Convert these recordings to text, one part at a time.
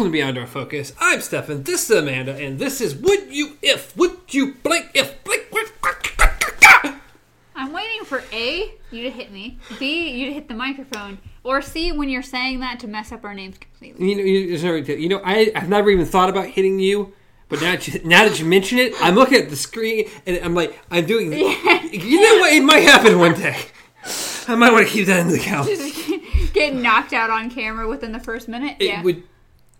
Welcome to Beyond Our Focus. I'm Stefan. This is Amanda, and this is Would You If? Would You Blink If? Blink. I'm waiting for A, you to hit me, B, you to hit the microphone, or C, when you're saying that, to mess up our names completely. You know, you, you know, you know I, I've never even thought about hitting you, but now that you, now that you mention it, I'm looking at the screen and I'm like, I'm doing. You know what? It might happen one day. I might want to keep that in the account. Get knocked out on camera within the first minute. It yeah. would.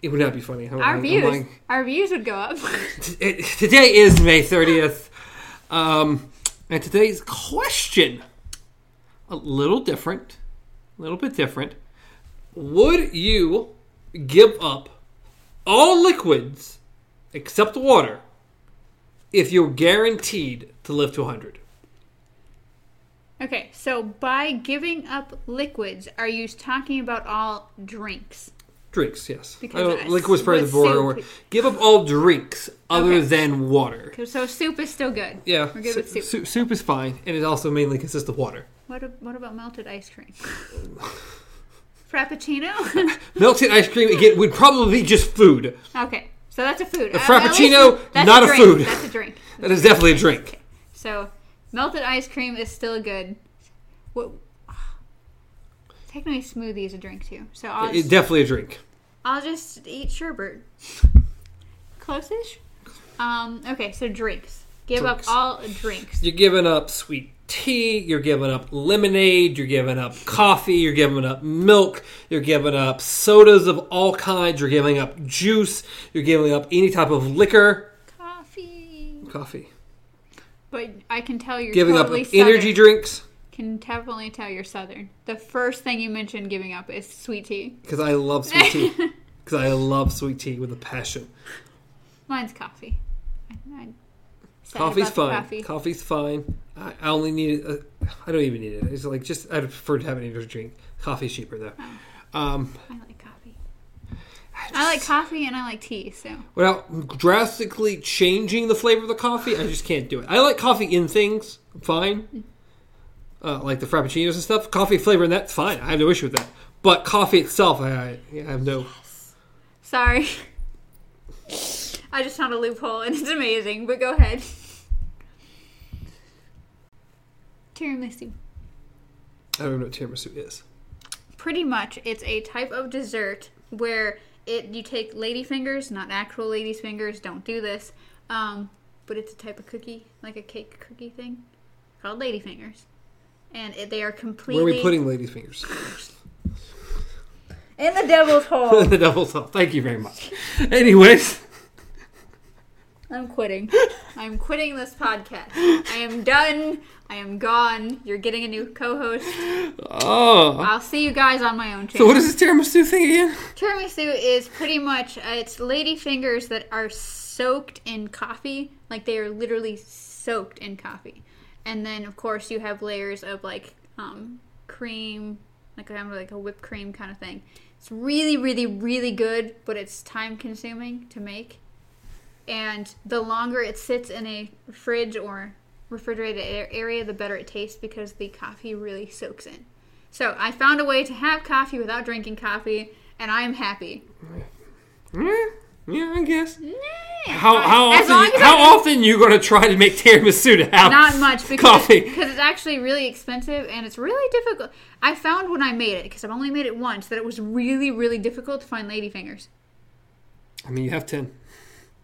It would not be funny. I'm- our views, lying. our views would go up. It- today is May 30th. Um, and today's question, a little different, a little bit different. Would you give up all liquids except water if you're guaranteed to live to 100? okay, so by giving up liquids, are you talking about all drinks? Drinks, yes. Because I don't, liquids part of the border. soup- Give up all drinks other Okay. than water. So soup is still good. Yeah, We're good with soup. soup. soup is fine, and it also mainly consists of water. What, a- what about melted ice cream? Frappuccino? Melted ice cream again would probably be just food. okay, so that's a food. A Uh, least Frappuccino, that's not a drink. food. That's a drink. That is definitely a drink. So, melted ice cream is still good. What? Technically, smoothie is a drink too. So I'll It's just, definitely a drink. I'll just eat sherbet. Close-ish. Um. Okay. So drinks. Give Drinks. up all drinks. You're giving up sweet tea. You're giving up lemonade. You're giving up coffee. You're giving up milk. You're giving up sodas of all kinds. You're giving up juice. You're giving up any type of liquor. Coffee. Coffee. But I can tell you're Giving totally up energy Southern. drinks Can definitely tell you're southern. The first thing you mentioned giving up is sweet tea. because I love sweet tea. Because I love sweet tea with a passion. Mine's coffee. I, I, Coffee's fine. Coffee. Coffee's fine. I, I only need it. Uh, I don't even need it. It's like just I prefer to have an energy drink. Coffee's cheaper though. Um, I like coffee. I, I like coffee and I like tea. So without drastically changing the flavor of the coffee. I just can't do it. I like coffee in things, fine. Uh, like the frappuccinos and stuff. Coffee flavor in that's fine. I have no issue with that. But coffee itself, I, I, have no. Sorry. I just found a loophole and it's amazing, but go ahead. Tiramisu. I don't know what tiramisu is. Pretty much, it's a type of dessert where it you take lady fingers, not actual ladies' fingers. Don't do this. Um, but it's a type of cookie, like a cake cookie thing, called lady fingers, and it, they are completely Where are we putting ladies' fingers? in the devil's hole. In the devil's hole. Thank you very much. Anyways, I'm quitting. I'm quitting this podcast. I am done. I am gone. You're getting a new co-host. oh. I'll see you guys on my own So channel. what is this tiramisu thing again? Tiramisu is pretty much uh, it's lady fingers that are soaked in coffee, like they are literally soaked in coffee, and then of course you have layers of like um, cream, like kind of like a whipped cream kind of thing. It's really, really, really good, but it's time consuming to make, and the longer it sits in a fridge or refrigerated area, the better it tastes because the coffee really soaks in. So I found a way to have coffee without drinking coffee, and I am happy. Yeah, yeah, I guess. How how As often as how I- often you going to try to make tiramisu to have Not much because coffee? because it's actually really expensive and it's really difficult. I found when I made it because I've only made it once that it was really really difficult to find ladyfingers. I mean, you have ten.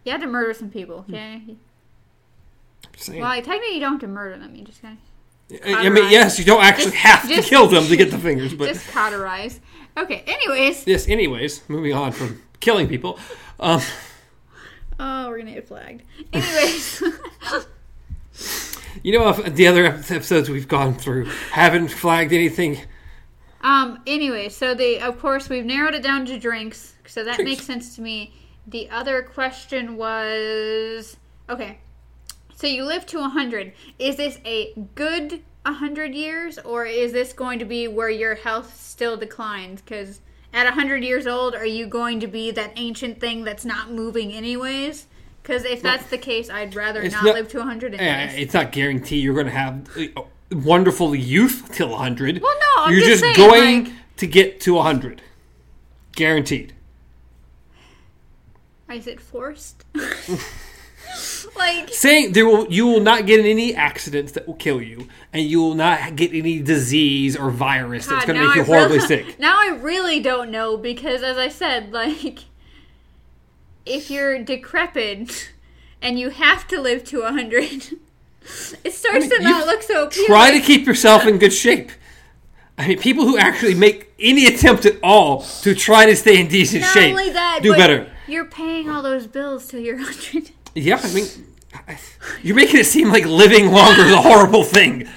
You had to murder some people, hmm. okay? Just saying. Well, like, technically you don't have to murder them. You just kind I, I mean, yes, you don't actually Just- have just- to kill them to get the fingers, but just cauterize. Okay. Anyways, yes. Anyways, moving on from killing people. Um, oh, we're gonna get flagged. Anyways, you know, the other episodes we've gone through haven't flagged anything. Um. Anyway, so the of course we've narrowed it down to drinks, so that Drinks. makes sense to me. The other question was okay. So you live to hundred. Is this a good hundred years, or is this going to be where your health still declines? Because at hundred years old, are you going to be that ancient thing that's not moving anyways? Because if that's the case, I'd rather not, not- live to hundred. Eh, anyways. it's not guaranteed you're going to have uh, wonderful youth till 100. Well, no, I'm you're just just, saying, going like- to get to 100. Guaranteed. I said forced. like saying there will you will not get in any accidents that will kill you, and you will not get any disease or virus that's going to make you I horribly really- sick. Now I really don't know because, as I said, like if you're decrepit and you have to live to hundred, it starts I mean, to not look so appealing. Try to keep yourself in good shape. I mean, people who actually make any attempt at all to try to stay in decent Not shape that, do better. You're paying all those bills till you're hundred. Yeah, I mean, you're making it seem like living longer is a horrible thing.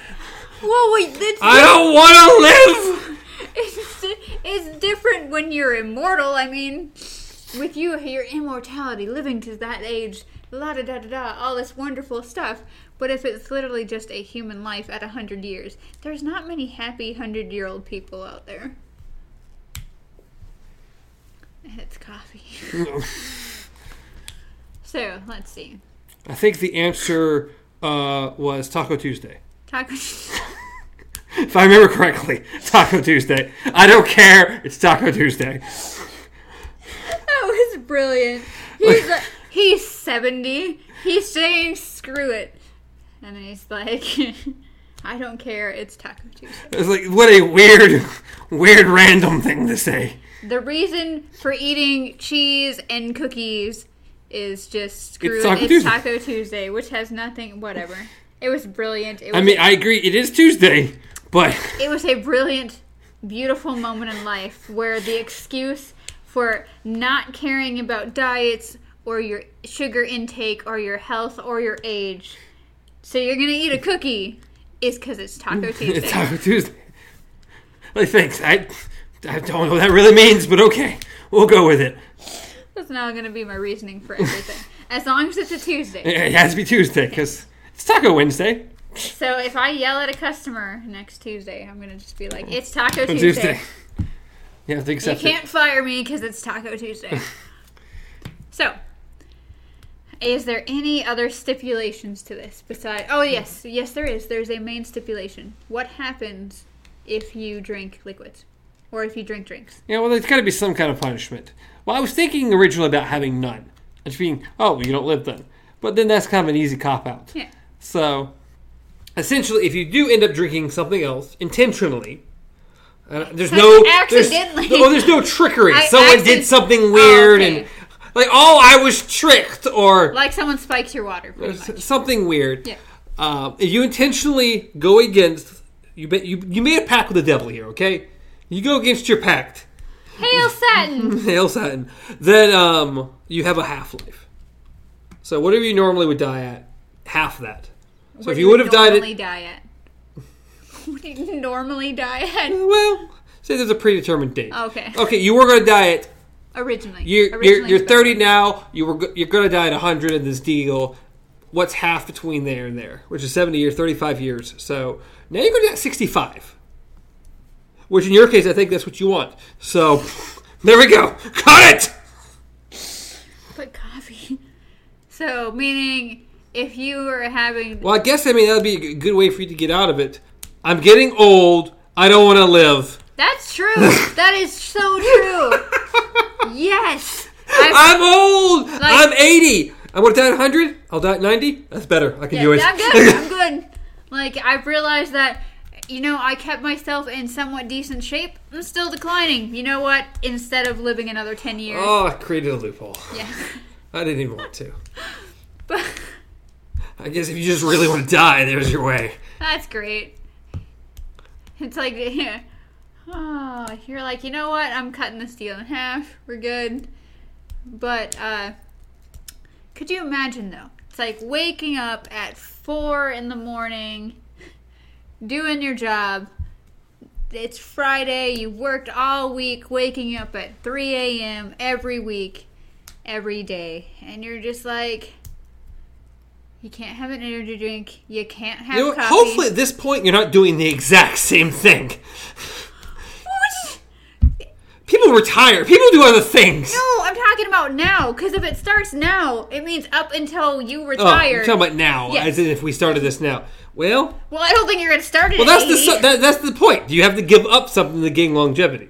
Whoa, wait, that's I don't want to live. it's, it's different when you're immortal. I mean, with you, your immortality, living to that age, la da da da da, all this wonderful stuff. But if it's literally just a human life at a hundred years, there's not many happy hundred year old people out there. It's coffee. so let's see. I think the answer uh, was Taco Tuesday. Taco. If I remember correctly, Taco Tuesday. I don't care. It's Taco Tuesday. That was brilliant. He's like, he's seventy. He's saying screw it, and then he's like, I don't care. It's Taco Tuesday. It's like what a weird, weird, random thing to say. The reason for eating cheese and cookies is just screw It's it. Taco it's Tuesday. Taco Tuesday, which has nothing. Whatever. It was brilliant. It was, I mean, I agree. It is Tuesday, but it was a brilliant, beautiful moment in life where the excuse for not caring about diets or your sugar intake or your health or your age, so you're gonna eat a cookie, is because it's Taco Tuesday. it's Taco Tuesday. Like, thanks. I, I don't know what that really means, but okay, we'll go with it. That's now gonna be my reasoning for everything. as long as it's a Tuesday. It has to be Tuesday because it's Taco Wednesday. So if I yell at a customer next Tuesday, I'm gonna just be like, "It's Taco Tuesday." Tuesday. You have to You can't fire me because it's Taco Tuesday. so, is there any other stipulations to this besides? Oh yes, yes there is. There's a main stipulation. What happens if you drink liquids, or if you drink drinks? Yeah, well, there's got to be some kind of punishment. Well, I was thinking originally about having none. It's being, oh, well, you don't live then. But then that's kind of an easy cop out. Yeah. So, essentially, if you do end up drinking something else intentionally, uh, there's no Accidentally. There's, oh, there's no trickery. I Someone accident- did something Oh, weird okay. and like, oh, I was tricked, or Like someone spiked your water, something weird. Yeah. Uh, if you intentionally go against, you, you you made a pact with the devil here. Okay, you go against your pact. Hail Satan! Hail Satan. Then um, you have a half life. So whatever you normally would die at, half that. So if you would have died normally at die at? What do you normally die at? well, say there's a predetermined date. Okay. Okay, you were going to die at Originally. you're you're, Originally you're it's better. 30 now. You were go- you're going to die at 100 in this deal. What's half between there and there, which is 70 years, 35 years. So now you're going to die at 65. Which in your case, I think that's what you want. So there we go. Cut it. But coffee. So, meaning if you were having. Well, I guess I mean that would be a good way for you to get out of it. I'm getting old. I don't want to live. That's true! that is so true! yes! I've, I'm old. I'm 80. I'm going to die at 100. I'll die at 90. That's better. I can yeah, do it. I'm good. I'm good. Like, I've realized that, you know, I kept myself in somewhat decent shape. I'm still declining. You know what? Instead of living another 10 years. oh, I created a loophole. Yeah. I didn't even want to. But I guess if you just really want to die, there's your way. that's great. It's like, yeah. Oh, you're like, you know what? I'm cutting this deal in half. We're good. But, uh, could you imagine though? It's like waking up at four in the morning, doing your job. It's Friday. You worked all week, waking up at 3 a.m. every week, every day. And you're just like, you can't have an energy drink. You can't have You know, coffee. hopefully at this point you're not doing the exact same thing. People retire. People do other things. No, I'm talking about now. Because if it starts now, it means up until you Oh, retire. you're talking about now, Yes. as in if we started this now. Well, well, I don't think you're going to start it. well, at that's the 80. su- that, that's the point. You have to give up something to gain longevity.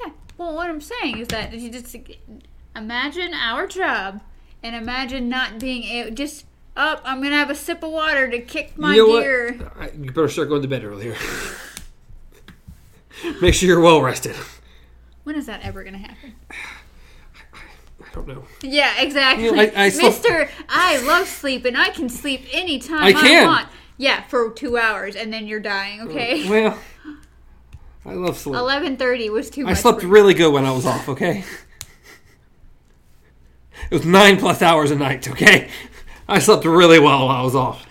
Yeah. Well, what I'm saying is that you just imagine our job and imagine not being able just up i'm gonna have a sip of water to kick my you know gear? I- You better start going to bed earlier. Make sure you're well rested. When is that ever gonna happen I don't know. yeah exactly I- I mister i love sleep and i can sleep anytime I i, want yeah for two hours and then you're dying okay Well, I love sleep. 11.30 was too I slept really good when I was off, okay? It was nine plus hours a night, okay? I slept really well while I was off.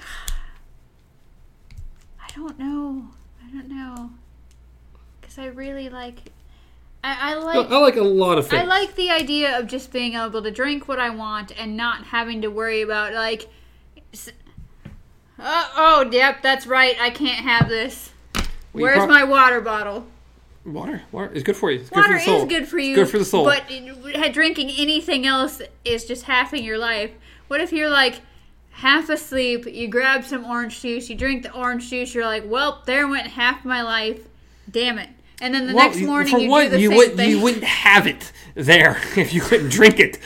I don't know. I don't know. Because I really like. I, I like. I like a lot of things. I like the idea of just being able to drink what I want and not having to worry about like. Uh, oh, yep, that's right. I can't have this. Well, Where's prob- my water bottle? water? Water is good for you. It's good Water for the soul. is good for It's you. good for the soul. But drinking anything else is just halving your life. What if you're like half asleep, you grab some orange juice, you drink the orange juice, you're like, well, there went half my life. Damn it. And then the Well, next morning for you one, do the you same wouldn't thing. you wouldn't have it there if you couldn't drink it.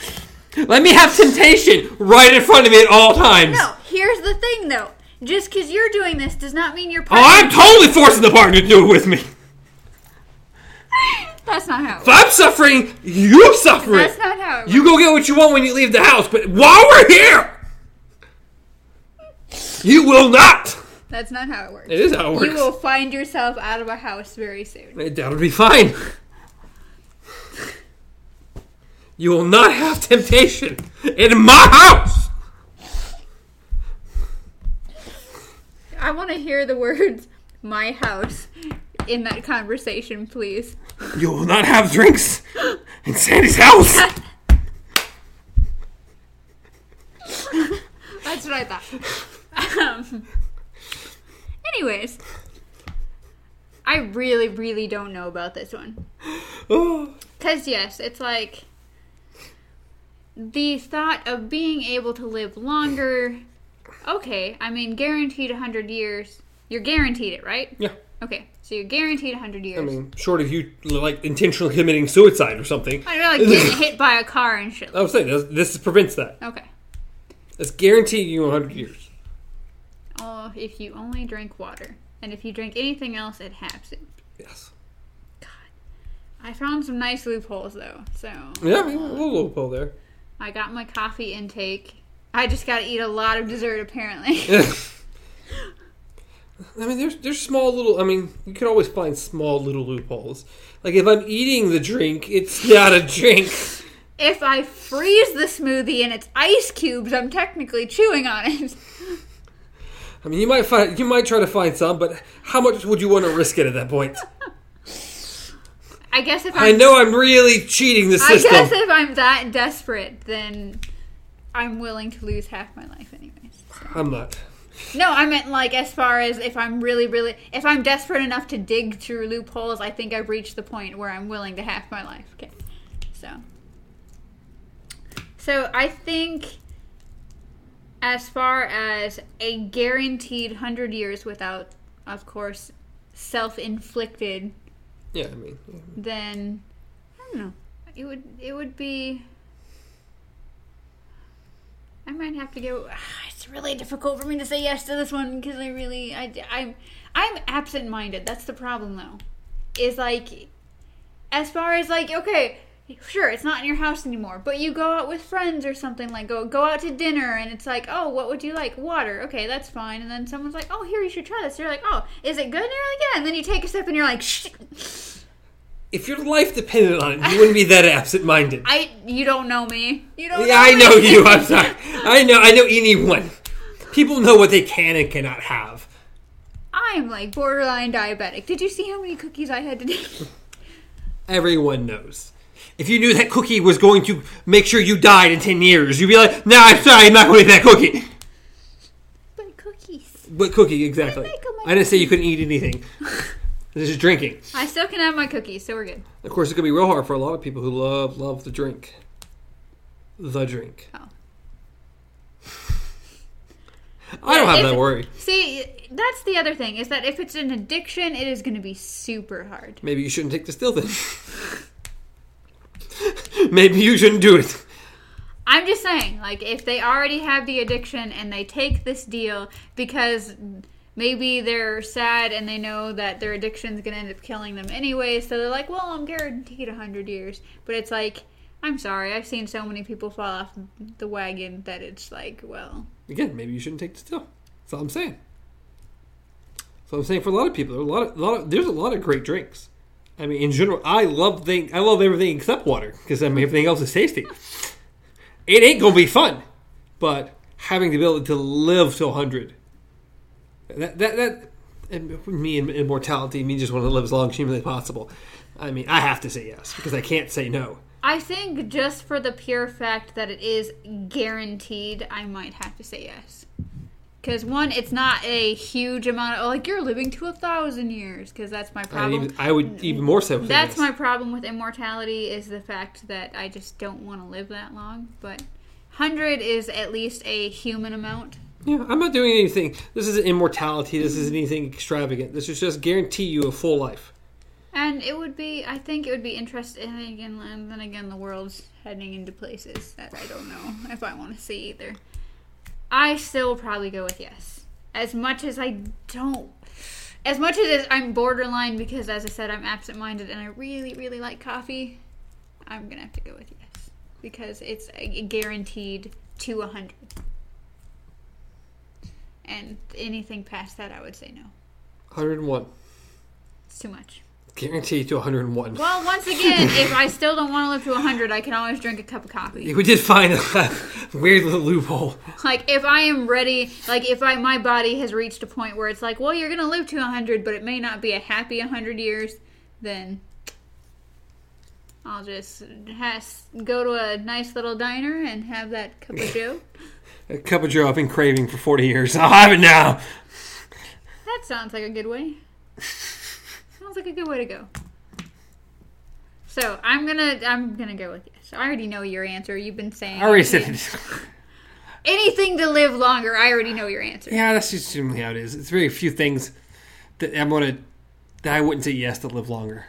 Let me have temptation right in front of me at all times. No, here's the thing though. Just because you're doing this does not mean you're Oh. I'm totally forcing the partner to do it with me. That's not how it If. I'm suffering, you suffer That's not how it works. You go get what you want when you leave the house, but while we're here, you will not. That's not how it works. It is how it works. You will find yourself out of a house very soon. that'll be fine. You will not have temptation in my house. I want to hear the words "my house" in that conversation, please. You will not have drinks in Sandy's house. That's what I thought. Um, anyways, I really, really don't know about this one. Because, yes, it's like the thought of being able to live longer. Okay, I mean, guaranteed 100 years. You're guaranteed it, right? yeah. Okay, so you're guaranteed 100 years. I mean, short of you like intentionally committing suicide or something. I know, like getting hit by a car and shit. I was saying this, this prevents that. Okay. It's guaranteeing you 100 years. Oh, if you only drink water. And if you drink anything else, it halves it. Yes. God. I found some nice loopholes though. So Yeah, a little loophole there. I got my coffee intake. I just got to eat a lot of dessert apparently. I mean, there's there's small little. I mean, you can always find small little loopholes. Like if I'm eating the drink, it's not a drink. if I freeze the smoothie and it's ice cubes, I'm technically chewing on it. I mean, you might find you might try to find some, but how much would you want to risk it at that point? I guess if I I'm, know I'm really cheating the I guess if I'm that desperate, then I'm willing to lose half my life anyways. I'm not. No, I meant like as far as if I'm really, really, if I'm desperate enough to dig through loopholes, I think I've reached the point where I'm willing to half my life. Okay, so, so I think as far as a guaranteed hundred years without, of course, self-inflicted, Yeah, I mean, then I don't know. It would it would be. I might have to go. It's really difficult for me to say yes to this one because I really I I'm I'm absent-minded. That's the problem though. Is like as far as like okay, sure, it's not in your house anymore, but you go out with friends or something like go go out to dinner and it's like, "Oh, what would you like? Water." Okay, that's fine. And then someone's like, "Oh, here you should try this." You're like, "Oh, is it good?" And you're like, "Yeah." And then you take a sip and you're like, Shh. if your life depended on it, you wouldn't be that absent-minded. I you don't know me. You don't Yeah, know I know you. I'm sorry. I know. I know anyone. People know what they can and cannot have. I'm like borderline diabetic. Did you see how many cookies I had today? Everyone knows. If you knew that cookie was going to make sure you died in 10 years, you'd be like, no, I'm sorry, I'm not going to eat that cookie. but cookies. What cookie, exactly? I like 'em, I I didn't say you couldn't eat anything. This is drinking. I still can have my cookies, so we're good. Of course, it's going to be real hard for a lot of people who love, love the drink. The drink. Oh. I don't have if- that worry. See, that's the other thing is that if it's an addiction, it is going to be super hard. Maybe you shouldn't take the still then. maybe you shouldn't do it. I'm just saying, like, if they already have the addiction and they take this deal because maybe they're sad and they know that their addiction's gonna end up killing them anyway, so they're like, well, I'm guaranteed 100 years. But it's like, I'm sorry, I've seen so many people fall off the wagon that it's like, well, Again, maybe you shouldn't take this deal. That's all I'm saying. So I'm saying for a lot of people, there are a lot of, a lot of there's a lot of great drinks. I mean, in general, I love thing I love everything except water because I mean everything else is tasty. It ain't gonna be fun, but having the ability to live to 100, that that that and me and immortality, me just want to live as long as humanly possible. I mean, I have to say yes because I can't say no. I think just for the pure fact that it is guaranteed, I might have to say yes. Because one, it's not a huge amount of like you're living to a thousand years. Because that's my I, problem. even, I would even more so. That's my problem with immortality is the fact that I just don't want to live that long. But hundred is at least a human amount. Yeah, I'm not doing anything. This isn't immortality. This isn't anything extravagant. This is just guarantee you a full life. And it would be, I think it would be interesting. And again, and then again, the world's heading into places that I don't know if I want to see either. I still probably go with yes. As much as I don't, as much as I'm borderline because, as I said, I'm absent-minded and I really, really like coffee. I'm gonna have to go with yes because it's a guaranteed to a hundred. And anything past that, I would say no. 101. It's too much. Guarantee to 101. Well, once again, if I still don't want to live to 100, I can always drink a cup of coffee. We did find a weird little loophole. Like if I am ready, like if I my body has reached a point where it's like, well, you're gonna live to 100, but it may not be a happy 100 years, then I'll just has, go to a nice little diner and have that cup of Joe. A cup of Joe I've been craving for 40 years. I'll have it now. That sounds like a good way. Sounds like a good way to go. So I'm gonna I'm gonna go with yes. I already know your answer. You've been saying I already said it. anything to live longer. I already know your answer. Yeah, that's just generally how it is. It's very few things that I'm gonna that I wouldn't say yes to live longer.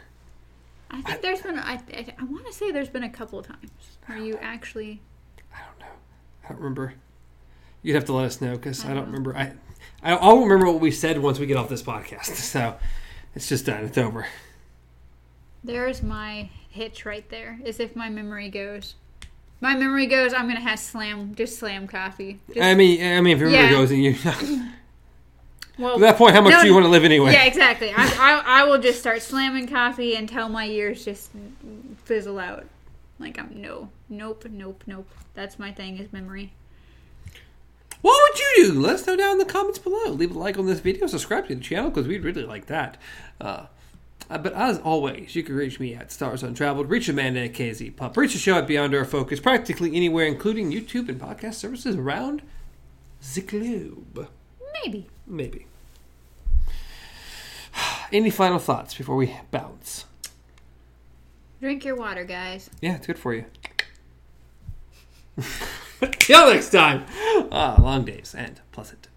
I think there's been I I, I want to say there's been a couple of times where you actually I don't know. I don't remember. You'd have to let us know because I, I don't know. remember. I I- I'll remember what we said once we get off this podcast. So it's just done. It's over. there's my hitch right there. Is if my memory goes. My memory goes. I'm gonna have slam just slam coffee. Just, I mean, I mean, if everybody Yeah. goes and you well, at that point, how much No, do you want to live anyway? Yeah, exactly. I, I I will just start slamming coffee until my years just fizzle out. Like I'm no, nope, nope, nope. That's my thing is memory. What would you do? Let us know down in the comments below. Leave a like on this video, subscribe to the channel because we'd really like that. Uh, but as always, you can reach me at Stars Untraveled, reach Amanda at KZ Pup, reach the show at Beyond Our Focus, practically anywhere, including YouTube and podcast services around the globe. Maybe. Maybe. Any final thoughts before we bounce? Drink your water, guys. Yeah, it's good for you. Till next time. Ah, long days and pleasant.